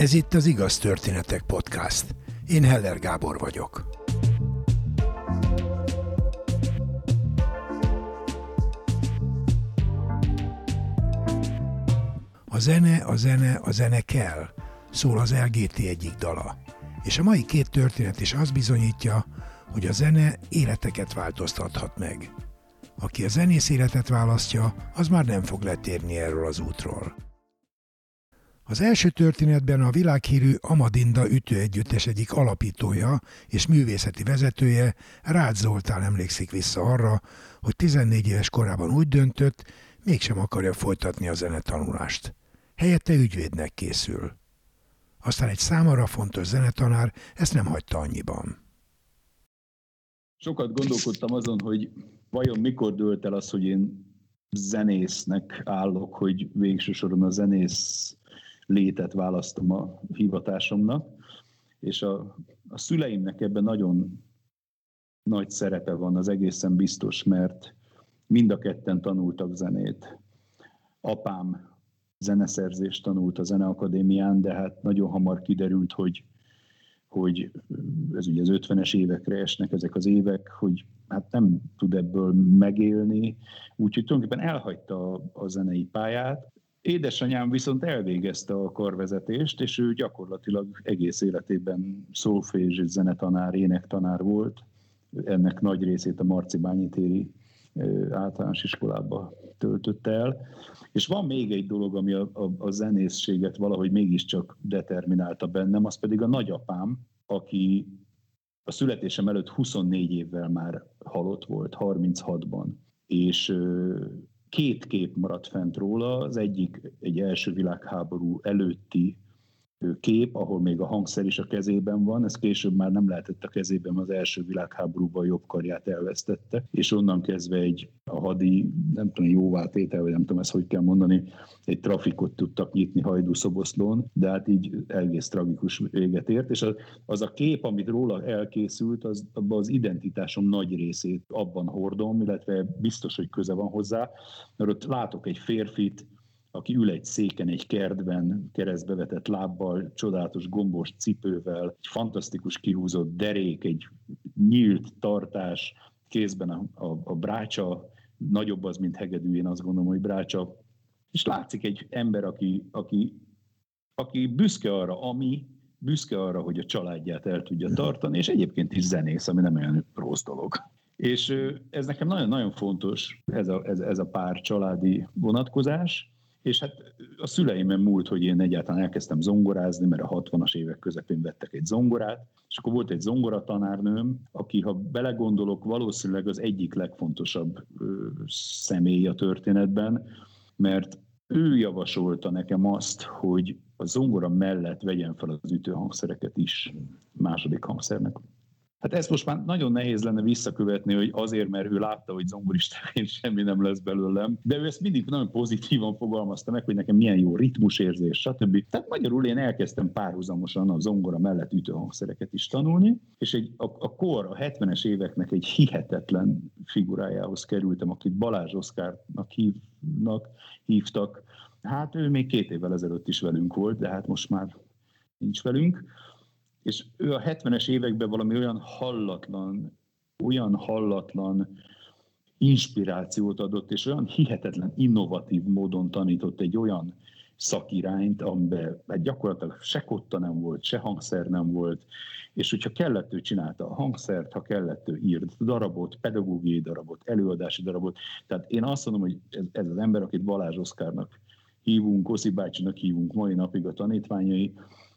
Ez itt az Igaz Történetek Podcast. Én Heller Gábor vagyok. A zene, a zene, a zene kell, szól az LGT egyik dala. És a mai két történet is azt bizonyítja, hogy a zene életeket változtathat meg. Aki a zenész életet választja, az már nem fog letérni erről az útról. Az első történetben a világhírű Amadinda ütőegyüttes egyik alapítója és művészeti vezetője, Rácz Zoltán emlékszik vissza arra, hogy 14 éves korában úgy döntött, mégsem akarja folytatni a zenetanulást. Helyette ügyvédnek készül. Aztán egy számára fontos zenetanár ezt nem hagyta annyiban. Sokat gondolkodtam azon, hogy vajon mikor dőlt el az, hogy én zenésznek állok, hogy végső soron a zenész létet választom a hivatásomnak, és a, a szüleimnek ebben nagyon nagy szerepe van, az egészen biztos, mert mind a ketten tanultak zenét. Apám zeneszerzést tanult a Zeneakadémián, de hát nagyon hamar kiderült, hogy, hogy ez ugye az 50-es évekre esnek ezek az évek, hogy hát nem tud ebből megélni, úgyhogy tulajdonképpen elhagyta a, a zenei pályát, Édesanyám viszont elvégezte a karvezetést, és ő gyakorlatilag egész életében szólfés és zenetanár, énektanár volt. Ennek nagy részét a Marcibányi téri általános iskolába töltötte el. És van még egy dolog, ami a, a, a zenészséget valahogy mégiscsak determinálta bennem, az pedig a nagyapám, aki a születésem előtt 24 évvel már halott volt, 36-ban. És két kép maradt fent róla, az egyik egy első világháború előtti kép, ahol még a hangszer is a kezében van, ez később már nem lehetett a kezében, az első világháborúban jobb karját elvesztette, és onnan kezdve egy a hadi, nem tudom, jóvá tétel, vagy nem tudom ezt hogy kell mondani, egy trafikot tudtak nyitni Hajdú Szoboszlón, de hát így egész tragikus véget ért, és az, az a kép, amit róla elkészült, az, abban az identitásom nagy részét abban hordom, illetve biztos, hogy köze van hozzá, mert ott látok egy férfit, aki ül egy széken egy kertben, keresztbe vetett lábbal, csodálatos gombos cipővel, egy fantasztikus kihúzott derék, egy nyílt tartás, kézben a, a, a brácsa, nagyobb az, mint hegedű, én azt gondolom, hogy brácsa, és látszik egy ember, aki, aki, aki büszke arra, ami, büszke arra, hogy a családját el tudja tartani, és egyébként is zenész, ami nem olyan rossz dolog. És ez nekem nagyon-nagyon fontos, ez a, ez, ez a pár családi vonatkozás, és hát a szüleimen múlt, hogy én egyáltalán elkezdtem zongorázni, mert a 60-as évek közepén vettek egy zongorát, és akkor volt egy zongoratanárnőm, aki, ha belegondolok, valószínűleg az egyik legfontosabb ö, személy a történetben, mert ő javasolta nekem azt, hogy a zongora mellett vegyen fel az ütőhangszereket is második hangszernek. Hát ezt most már nagyon nehéz lenne visszakövetni, hogy azért, mert ő látta, hogy zongoristaként semmi nem lesz belőlem, de ő ezt mindig nagyon pozitívan fogalmazta meg, hogy nekem milyen jó ritmusérzés, stb. Tehát magyarul én elkezdtem párhuzamosan a zongora mellett ütőhangszereket is tanulni, és egy, a, a kor, a 70-es éveknek egy hihetetlen figurájához kerültem, akit Balázs Oszkárnak hívnak, hívtak. Hát ő még két évvel ezelőtt is velünk volt, de hát most már nincs velünk és ő a 70-es években valami olyan hallatlan, olyan hallatlan inspirációt adott, és olyan hihetetlen innovatív módon tanított egy olyan szakirányt, amiben hát gyakorlatilag se kotta nem volt, se hangszer nem volt, és hogyha kellett, ő csinálta a hangszert, ha kellett, ő írt darabot, pedagógiai darabot, előadási darabot. Tehát én azt mondom, hogy ez, ez az ember, akit Balázs Oszkárnak hívunk, Koszi bácsinak hívunk mai napig a tanítványai,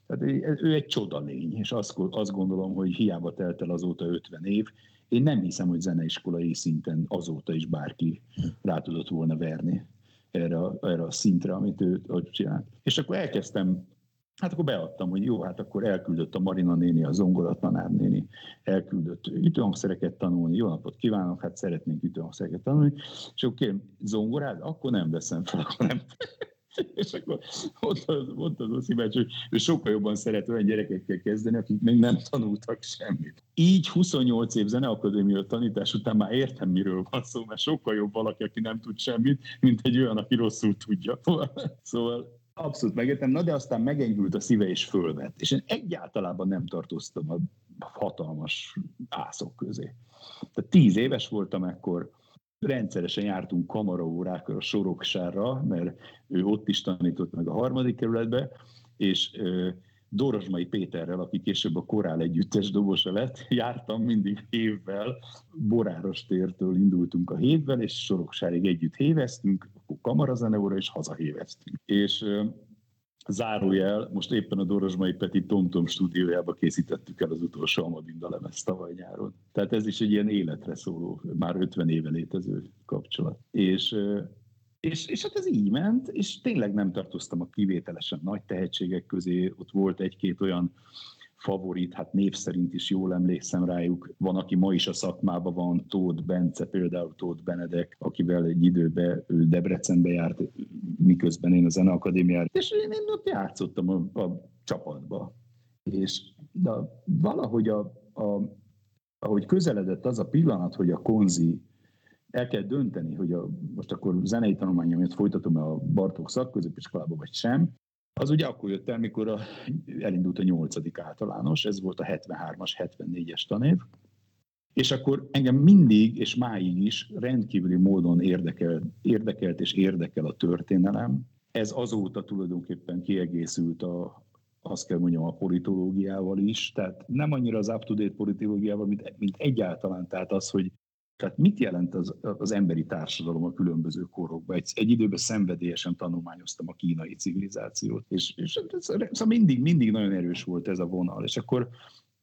tehát ő egy csodalény, és azt, azt gondolom, hogy hiába telt el azóta 50 év, én nem hiszem, hogy zeneiskolai szinten azóta is bárki rá tudott volna verni erre, erre a szintre, amit ő csinált. És akkor elkezdtem, hát akkor beadtam, hogy jó, hát akkor elküldött a Marina néni, a zongora tanár néni, elküldött ütőhangszereket tanulni, jó napot kívánok, hát szeretnénk ütőhangszereket tanulni, és akkor kérem, zongorád, akkor nem veszem fel, nem és akkor mondta az, mondta az Oszimács, hogy ő sokkal jobban szeret olyan gyerekekkel kezdeni, akik még nem tanultak semmit. Így 28 év zeneakadémia tanítás után már értem, miről van szó, mert sokkal jobb valaki, aki nem tud semmit, mint egy olyan, aki rosszul tudja. Szóval Abszolút megértem, na de aztán megenyhült a szíve és fölvett. És én egyáltalán nem tartoztam a hatalmas ászok közé. Tehát tíz éves voltam ekkor, rendszeresen jártunk kamaraórákra a Soroksárra, mert ő ott is tanított meg a harmadik kerületbe, és Dorosmai Péterrel, aki később a Korál együttes dobosa lett, jártam mindig hévvel, Boráros tértől indultunk a hévvel, és Soroksárig együtt héveztünk, akkor kamarazeneóra, és hazahéveztünk. És zárójel, most éppen a Dorosmai Peti TomTom stúdiójába készítettük el az utolsó Amadinda lemez tavaly nyáron. Tehát ez is egy ilyen életre szóló, már 50 éve létező kapcsolat. És és, és hát ez így ment, és tényleg nem tartoztam a kivételesen nagy tehetségek közé. Ott volt egy-két olyan favorit, hát név szerint is jól emlékszem rájuk. Van, aki ma is a szakmában van, Tóth Bence, például Tóth Benedek, akivel egy időben ő Debrecenbe járt, miközben én a Zeneakadémiára, és én, én ott játszottam a, a csapatba. És de valahogy a, a, ahogy közeledett az a pillanat, hogy a konzi el kell dönteni, hogy a, most akkor zenei tanulmányomat folytatom a Bartók szakközépiskolába, vagy sem. Az ugye akkor jött el, mikor a, elindult a nyolcadik általános, ez volt a 73-as, 74-es tanév, és akkor engem mindig, és máig is rendkívüli módon érdekelt, érdekelt és érdekel a történelem. Ez azóta tulajdonképpen kiegészült a, azt kell mondjam, a politológiával is, tehát nem annyira az up-to-date politológiával, mint, mint egyáltalán, tehát az, hogy tehát mit jelent az, az emberi társadalom a különböző korokban? Egy, egy időben szenvedélyesen tanulmányoztam a kínai civilizációt, és, és ez, szóval mindig, mindig nagyon erős volt ez a vonal, és akkor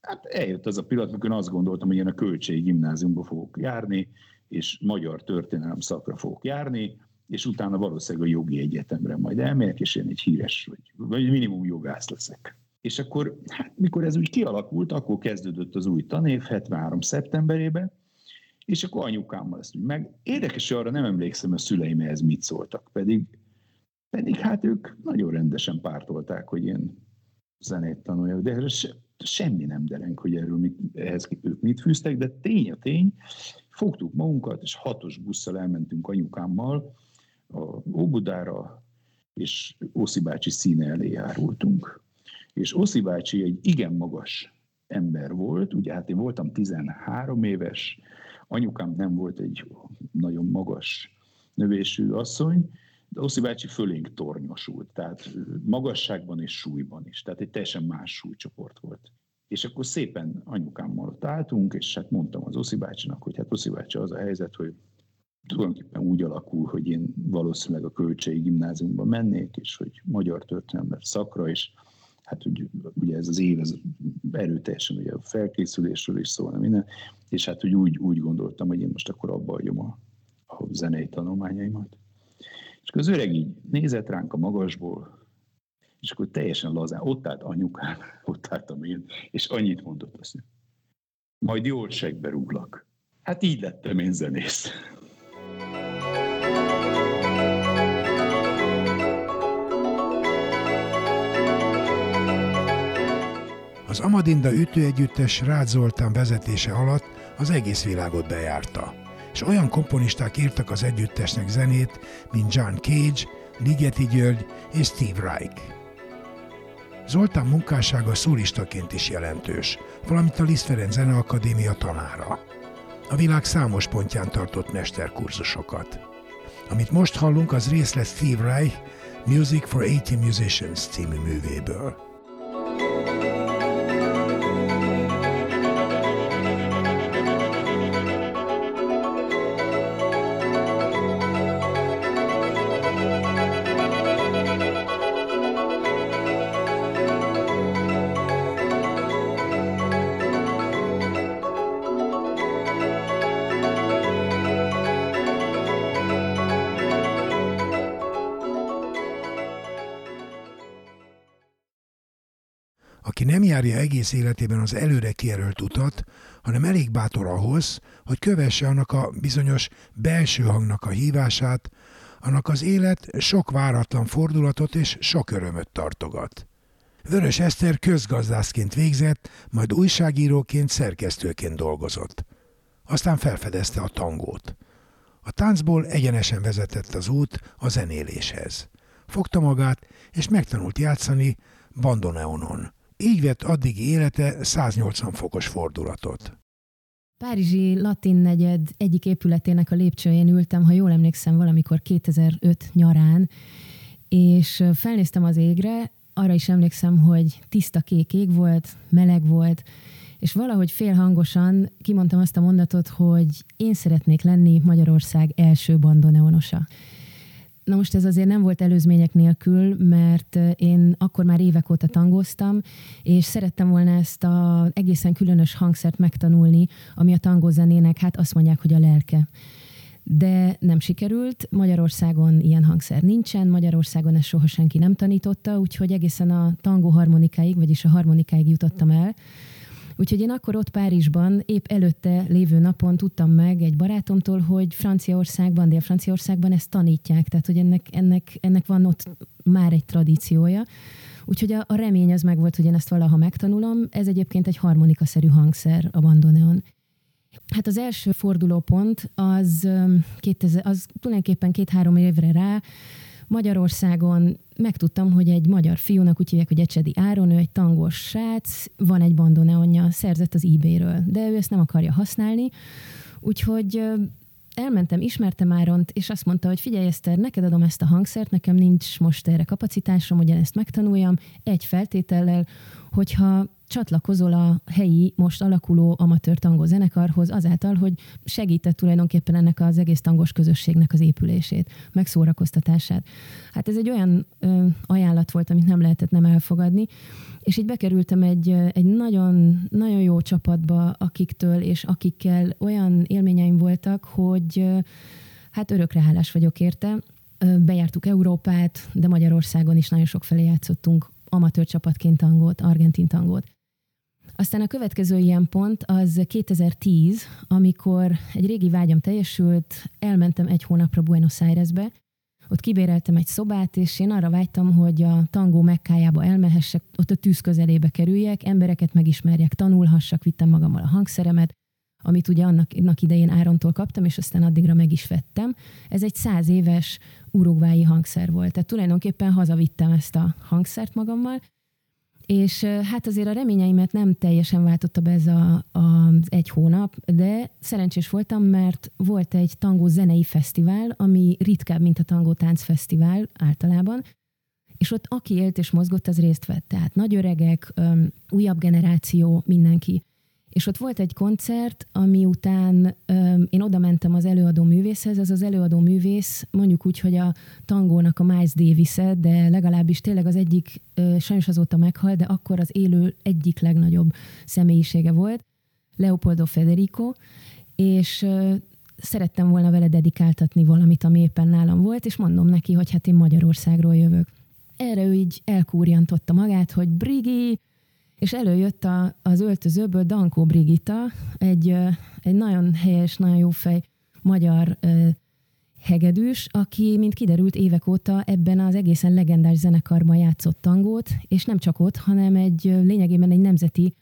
hát eljött az a pillanat, amikor azt gondoltam, hogy én a költségi gimnáziumba fogok járni, és magyar történelem szakra fogok járni, és utána valószínűleg a jogi egyetemre majd elmegyek, és én egy híres, vagy, vagy minimum jogász leszek. És akkor, hát mikor ez úgy kialakult, akkor kezdődött az új tanév, 73. szeptemberében, és akkor anyukámmal ezt meg. Érdekes, hogy arra nem emlékszem, a szüleim ehhez mit szóltak, pedig, pedig hát ők nagyon rendesen pártolták, hogy én zenét tanuljak, de se, semmi nem dereng, hogy erről mit, ehhez ők mit fűztek, de tény a tény, fogtuk magunkat, és hatos busszal elmentünk anyukámmal a Óbudára, és Oszi bácsi színe elé járultunk. És Oszi bácsi egy igen magas ember volt, ugye hát én voltam 13 éves, Anyukám nem volt egy nagyon magas növésű asszony, de Oszi bácsi fölénk tornyosult, tehát magasságban és súlyban is, tehát egy teljesen más súlycsoport volt. És akkor szépen anyukámmal ott álltunk, és hát mondtam az Oszi bácsinak, hogy hát Oszi bácsi az a helyzet, hogy tulajdonképpen úgy alakul, hogy én valószínűleg a kölcsei gimnáziumban mennék, és hogy magyar történelem szakra, és hát ugye, ugye ez az év ez erőteljesen ugye a felkészülésről is szólna minden, és hát hogy úgy, úgy gondoltam, hogy én most akkor abba hagyom a, a zenei tanulmányaimat. És az öreg így nézett ránk a magasból, és akkor teljesen lazán, ott állt anyukám, ott álltam én, és annyit mondott azt, majd jól segbe rúglak. Hát így lettem én zenész. Az Amadinda ütőegyüttes Rád Zoltán vezetése alatt az egész világot bejárta, és olyan komponisták írtak az együttesnek zenét, mint John Cage, Ligeti György és Steve Reich. Zoltán munkássága szólistaként is jelentős, valamint a Liszt Ferenc Zeneakadémia tanára. A világ számos pontján tartott mesterkurzusokat. Amit most hallunk, az rész lesz Steve Reich Music for 80 Musicians című művéből. Egész életében az előre kijelölt utat, hanem elég bátor ahhoz, hogy kövesse annak a bizonyos belső hangnak a hívását, annak az élet sok váratlan fordulatot és sok örömöt tartogat. Vörös Eszter közgazdászként végzett, majd újságíróként, szerkesztőként dolgozott. Aztán felfedezte a tangót. A táncból egyenesen vezetett az út a zenéléshez. fogta magát, és megtanult játszani bandoneonon. Így vett addigi élete 180 fokos fordulatot. Párizsi latin negyed egyik épületének a lépcsőjén ültem, ha jól emlékszem, valamikor 2005 nyarán, és felnéztem az égre, arra is emlékszem, hogy tiszta kék ég volt, meleg volt, és valahogy félhangosan kimondtam azt a mondatot, hogy én szeretnék lenni Magyarország első bandoneonosa. Na most ez azért nem volt előzmények nélkül, mert én akkor már évek óta tangóztam, és szerettem volna ezt az egészen különös hangszert megtanulni, ami a tangózenének, hát azt mondják, hogy a lelke de nem sikerült. Magyarországon ilyen hangszer nincsen, Magyarországon ezt soha senki nem tanította, úgyhogy egészen a tangó harmonikáig, vagyis a harmonikáig jutottam el. Úgyhogy én akkor ott Párizsban épp előtte lévő napon tudtam meg egy barátomtól, hogy Franciaországban, Dél-Franciaországban ezt tanítják, tehát hogy ennek, ennek, ennek van ott már egy tradíciója. Úgyhogy a, a remény az meg volt, hogy én ezt valaha megtanulom. Ez egyébként egy harmonikaszerű hangszer a bandoneon. Hát az első fordulópont az, 2000, az tulajdonképpen két-három évre rá Magyarországon megtudtam, hogy egy magyar fiúnak, úgy hívják, hogy Ecsedi Áron, ő egy tangos srác, van egy bandoneonja, szerzett az eBay-ről, de ő ezt nem akarja használni, úgyhogy elmentem, ismertem Áront, és azt mondta, hogy figyelj Eszter, neked adom ezt a hangszert, nekem nincs most erre kapacitásom, hogy ezt megtanuljam, egy feltétellel, hogyha csatlakozol a helyi, most alakuló amatőr tangó zenekarhoz azáltal, hogy segített tulajdonképpen ennek az egész tangos közösségnek az épülését, megszórakoztatását. Hát ez egy olyan ö, ajánlat volt, amit nem lehetett nem elfogadni, és így bekerültem egy, egy nagyon, nagyon jó csapatba, akiktől és akikkel olyan élményeim voltak, hogy hát örökre hálás vagyok érte. Bejártuk Európát, de Magyarországon is nagyon sok felé játszottunk amatőr csapatként tangót, argentin tangót. Aztán a következő ilyen pont az 2010, amikor egy régi vágyam teljesült, elmentem egy hónapra Buenos Airesbe, ott kibéreltem egy szobát, és én arra vágytam, hogy a tangó mekkájába elmehessek, ott a tűz közelébe kerüljek, embereket megismerjek, tanulhassak, vittem magammal a hangszeremet, amit ugye annak, annak idején Árontól kaptam, és aztán addigra meg is vettem. Ez egy száz éves urugvái hangszer volt. Tehát tulajdonképpen hazavittem ezt a hangszert magammal, és hát azért a reményeimet nem teljesen váltotta be ez a, a, az egy hónap, de szerencsés voltam, mert volt egy tangó zenei fesztivál, ami ritkább, mint a tangó táncfesztivál általában, és ott aki élt és mozgott, az részt vett. Tehát nagy öregek, újabb generáció, mindenki. És ott volt egy koncert, ami után öm, én oda mentem az előadó művészhez, ez az előadó művész, mondjuk úgy, hogy a tangónak a Miles davis de legalábbis tényleg az egyik, ö, sajnos azóta meghalt, de akkor az élő egyik legnagyobb személyisége volt, Leopoldo Federico, és ö, szerettem volna vele dedikáltatni valamit, ami éppen nálam volt, és mondom neki, hogy hát én Magyarországról jövök. Erre ő így elkúrjantotta magát, hogy Brigi, és előjött a, az öltözőből Dankó Brigitta, egy, egy nagyon helyes, nagyon jó fej magyar hegedűs, aki, mint kiderült, évek óta ebben az egészen legendás zenekarban játszott tangót, és nem csak ott, hanem egy lényegében egy nemzeti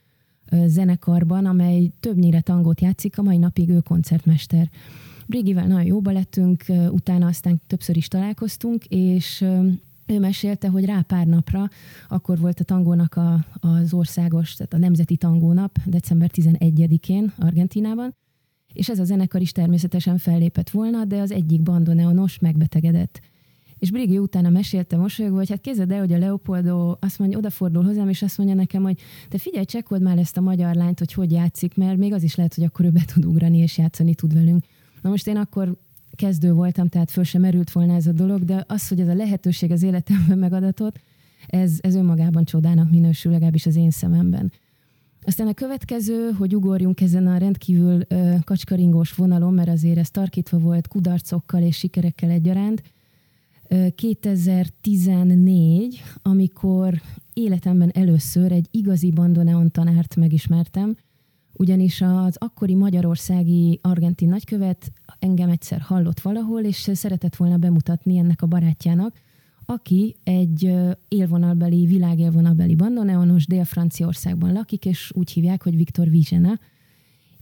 zenekarban, amely többnyire tangót játszik, a mai napig ő koncertmester. Brigivel nagyon jóba lettünk, utána aztán többször is találkoztunk, és ő mesélte, hogy rá pár napra, akkor volt a tangónak a, az országos, tehát a nemzeti tangónap, december 11-én Argentinában, és ez a zenekar is természetesen fellépett volna, de az egyik bandoneonos megbetegedett. És Brigi utána mesélte mosolyogva, hogy hát kézed el, hogy a Leopoldo azt mondja, odafordul hozzám, és azt mondja nekem, hogy te figyelj, csekkold már ezt a magyar lányt, hogy hogy játszik, mert még az is lehet, hogy akkor ő be tud ugrani és játszani tud velünk. Na most én akkor kezdő voltam, tehát föl sem merült volna ez a dolog, de az, hogy ez a lehetőség az életemben megadatott, ez, ez önmagában csodának minősül, legalábbis az én szememben. Aztán a következő, hogy ugorjunk ezen a rendkívül ö, kacskaringós vonalon, mert azért ez tarkítva volt kudarcokkal és sikerekkel egyaránt. Ö, 2014, amikor életemben először egy igazi bandoneon tanárt megismertem, ugyanis az akkori magyarországi argentin nagykövet engem egyszer hallott valahol, és szeretett volna bemutatni ennek a barátjának, aki egy élvonalbeli, világélvonalbeli bandoneonos Dél-Franciaországban lakik, és úgy hívják, hogy Viktor Vizsena.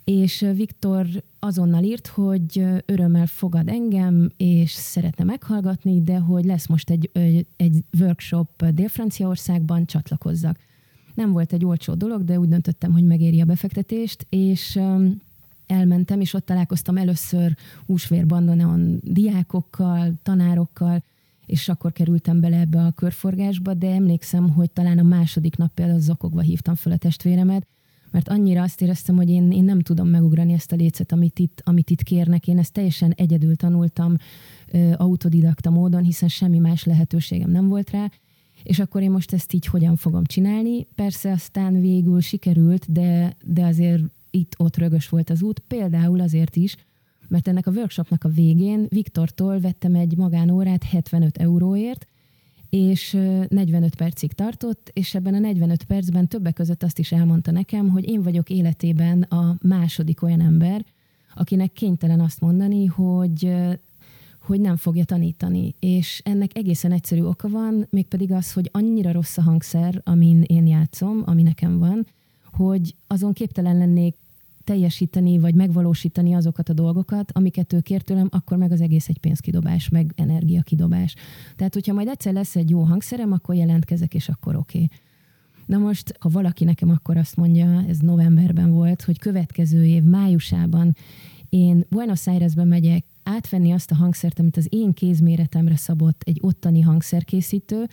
és Viktor azonnal írt, hogy örömmel fogad engem, és szeretne meghallgatni, de hogy lesz most egy, egy workshop Dél-Franciaországban, csatlakozzak. Nem volt egy olcsó dolog, de úgy döntöttem, hogy megéri a befektetést, és elmentem, és ott találkoztam először húsvérbandoneon diákokkal, tanárokkal, és akkor kerültem bele ebbe a körforgásba, de emlékszem, hogy talán a második nap például zokogva hívtam fel a testvéremet, mert annyira azt éreztem, hogy én, én nem tudom megugrani ezt a lécet, amit itt, amit itt kérnek. Én ezt teljesen egyedül tanultam ö, autodidakta módon, hiszen semmi más lehetőségem nem volt rá, és akkor én most ezt így hogyan fogom csinálni. Persze aztán végül sikerült, de, de azért itt-ott rögös volt az út, például azért is, mert ennek a workshopnak a végén Viktortól vettem egy magánórát 75 euróért, és 45 percig tartott, és ebben a 45 percben többek között azt is elmondta nekem, hogy én vagyok életében a második olyan ember, akinek kénytelen azt mondani, hogy hogy nem fogja tanítani. És ennek egészen egyszerű oka van, mégpedig az, hogy annyira rossz a hangszer, amin én játszom, ami nekem van, hogy azon képtelen lennék teljesíteni, vagy megvalósítani azokat a dolgokat, amiket ő kér tőlem, akkor meg az egész egy pénzkidobás, meg energiakidobás. Tehát, hogyha majd egyszer lesz egy jó hangszerem, akkor jelentkezek, és akkor oké. Okay. Na most, ha valaki nekem akkor azt mondja, ez novemberben volt, hogy következő év májusában én Buenos Airesbe megyek átvenni azt a hangszert, amit az én kézméretemre szabott egy ottani hangszerkészítő,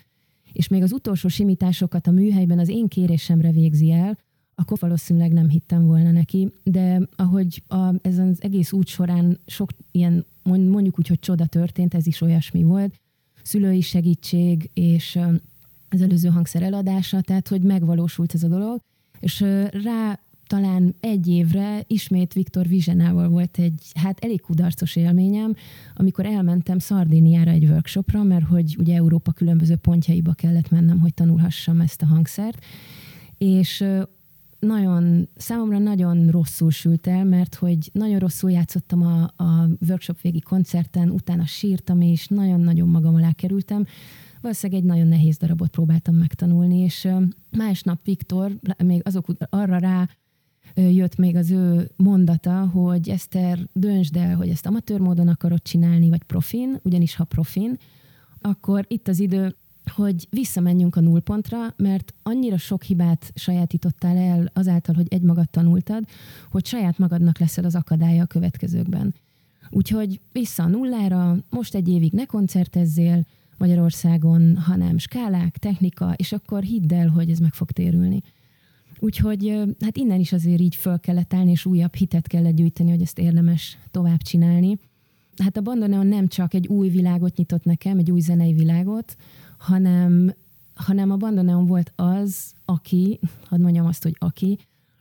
és még az utolsó simításokat a műhelyben az én kérésemre végzi el, akkor valószínűleg nem hittem volna neki, de ahogy a, ez az egész út során sok ilyen, mondjuk úgy, hogy csoda történt, ez is olyasmi volt, szülői segítség és az előző hangszer eladása, tehát hogy megvalósult ez a dolog, és rá talán egy évre ismét Viktor Vizsenával volt egy, hát elég kudarcos élményem, amikor elmentem Szardéniára egy workshopra, mert hogy ugye Európa különböző pontjaiba kellett mennem, hogy tanulhassam ezt a hangszert, és nagyon, számomra nagyon rosszul sült el, mert hogy nagyon rosszul játszottam a, a workshop végi koncerten, utána sírtam, és nagyon-nagyon magam alá kerültem. Valószínűleg egy nagyon nehéz darabot próbáltam megtanulni, és másnap Viktor még azok arra rá jött még az ő mondata, hogy Eszter, döntsd el, hogy ezt amatőr módon akarod csinálni, vagy profin, ugyanis ha profin, akkor itt az idő hogy visszamenjünk a nullpontra, mert annyira sok hibát sajátítottál el azáltal, hogy egymagad tanultad, hogy saját magadnak leszel az akadálya a következőkben. Úgyhogy vissza a nullára, most egy évig ne koncertezzél Magyarországon, hanem skálák, technika, és akkor hidd el, hogy ez meg fog térülni. Úgyhogy hát innen is azért így föl kellett állni, és újabb hitet kellett gyűjteni, hogy ezt érdemes tovább csinálni. Hát a Bandoneon nem csak egy új világot nyitott nekem, egy új zenei világot, hanem, hanem a Bandoneon volt az, aki, hadd mondjam azt, hogy aki,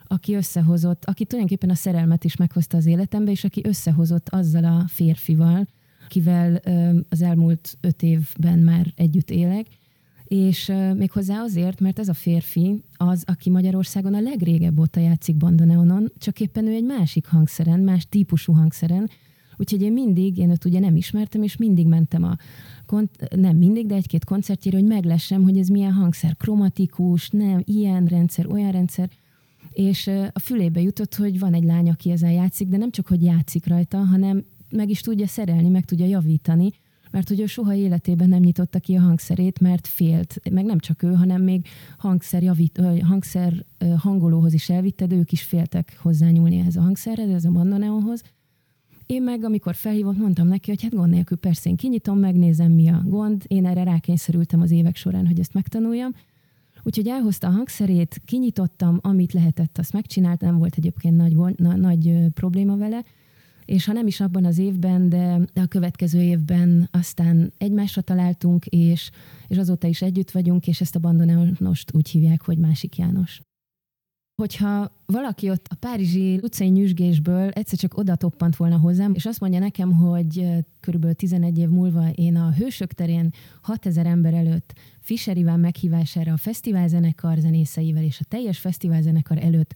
aki összehozott, aki tulajdonképpen a szerelmet is meghozta az életembe, és aki összehozott azzal a férfival, akivel az elmúlt öt évben már együtt élek, és méghozzá azért, mert ez a férfi az, aki Magyarországon a legrégebb óta játszik bandoneonon, csak éppen ő egy másik hangszeren, más típusú hangszeren, Úgyhogy én mindig, én őt ugye nem ismertem, és mindig mentem a, kont- nem mindig, de egy-két koncertjére, hogy meglessem, hogy ez milyen hangszer, kromatikus, nem, ilyen rendszer, olyan rendszer, és a fülébe jutott, hogy van egy lány, aki ezzel játszik, de nem csak, hogy játszik rajta, hanem meg is tudja szerelni, meg tudja javítani, mert hogy ő soha életében nem nyitotta ki a hangszerét, mert félt. Meg nem csak ő, hanem még hangszer, javít, hangszer hangolóhoz is elvitte, de ők is féltek hozzányúlni ehhez a hangszerhez, ez a bandoneonhoz. Én meg, amikor felhívott, mondtam neki, hogy hát gond nélkül persze én kinyitom, megnézem, mi a gond. Én erre rákényszerültem az évek során, hogy ezt megtanuljam. Úgyhogy elhozta a hangszerét, kinyitottam, amit lehetett, azt megcsinált, nem volt egyébként nagy, gond, na, nagy probléma vele, és ha nem is abban az évben, de, de a következő évben aztán egymásra találtunk, és, és azóta is együtt vagyunk, és ezt a bandoneonost úgy hívják, hogy Másik János. Hogyha valaki ott a párizsi utcai nyüzsgésből egyszer csak oda toppant volna hozzám, és azt mondja nekem, hogy körülbelül 11 év múlva én a Hősök terén 6000 ember előtt Fischer Iván meghívására a fesztiválzenekar zenészeivel és a teljes fesztiválzenekar előtt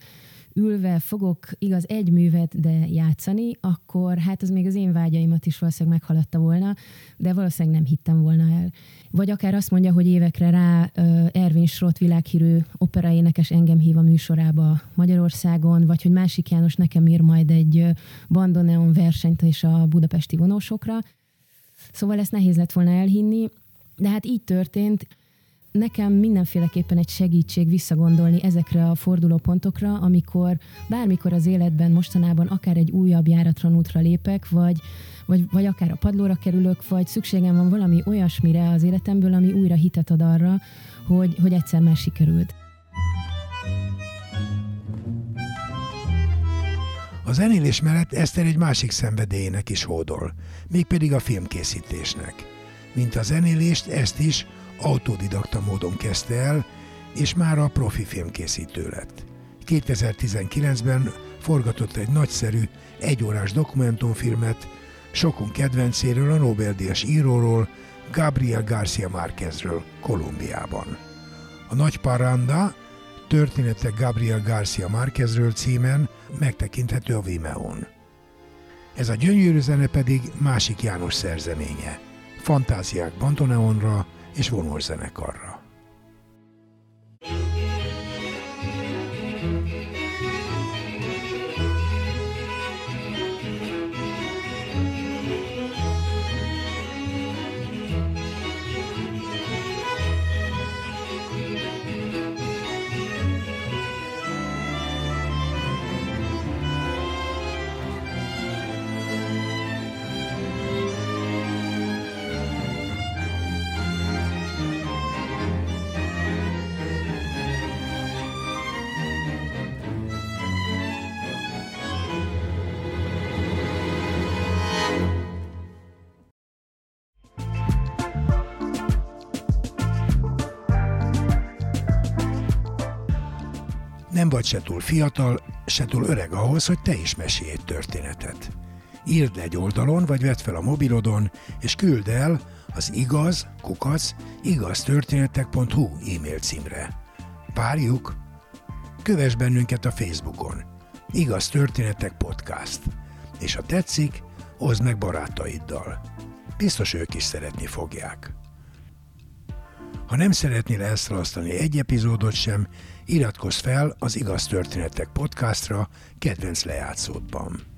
ülve fogok igaz egy művet, de játszani, akkor hát az még az én vágyaimat is valószínűleg meghaladta volna, de valószínűleg nem hittem volna el. Vagy akár azt mondja, hogy évekre rá Ervin Schrott világhírű operaénekes engem hív a műsorába Magyarországon, vagy hogy másik János nekem ír majd egy bandoneon versenyt és a budapesti vonósokra. Szóval ezt nehéz lett volna elhinni, de hát így történt nekem mindenféleképpen egy segítség visszagondolni ezekre a fordulópontokra, amikor bármikor az életben mostanában akár egy újabb járatran útra lépek, vagy, vagy, vagy akár a padlóra kerülök, vagy szükségem van valami olyasmire az életemből, ami újra hitet ad arra, hogy, hogy egyszer már sikerült. A zenélés mellett Eszter egy másik szenvedélyének is hódol, mégpedig a filmkészítésnek. Mint a zenélést, ezt is autodidakta módon kezdte el, és már a profi filmkészítő lett. 2019-ben forgatott egy nagyszerű, egyórás dokumentumfilmet sokunk kedvencéről, a Nobel-díjas íróról, Gabriel Garcia Márquezről Kolumbiában. A Nagy Paranda Történetek Gabriel Garcia Márquezről címen megtekinthető a Vimeo-n. Ez a gyönyörű zene pedig másik János szerzeménye. Fantáziák Bantoneonra, és vonózenekarra. Nem vagy se túl fiatal, se túl öreg ahhoz, hogy te is mesélj egy történetet. Írd le egy oldalon, vagy vedd fel a mobilodon, és küld el az igaz, kukac, igaztörténetek.hu e-mail címre. Várjuk! Kövess bennünket a Facebookon. Igaz Történetek Podcast. És ha tetszik, oszd meg barátaiddal. Biztos ők is szeretni fogják. Ha nem szeretnél elszalasztani egy epizódot sem, iratkozz fel az Igaz Történetek podcastra kedvenc lejátszódban.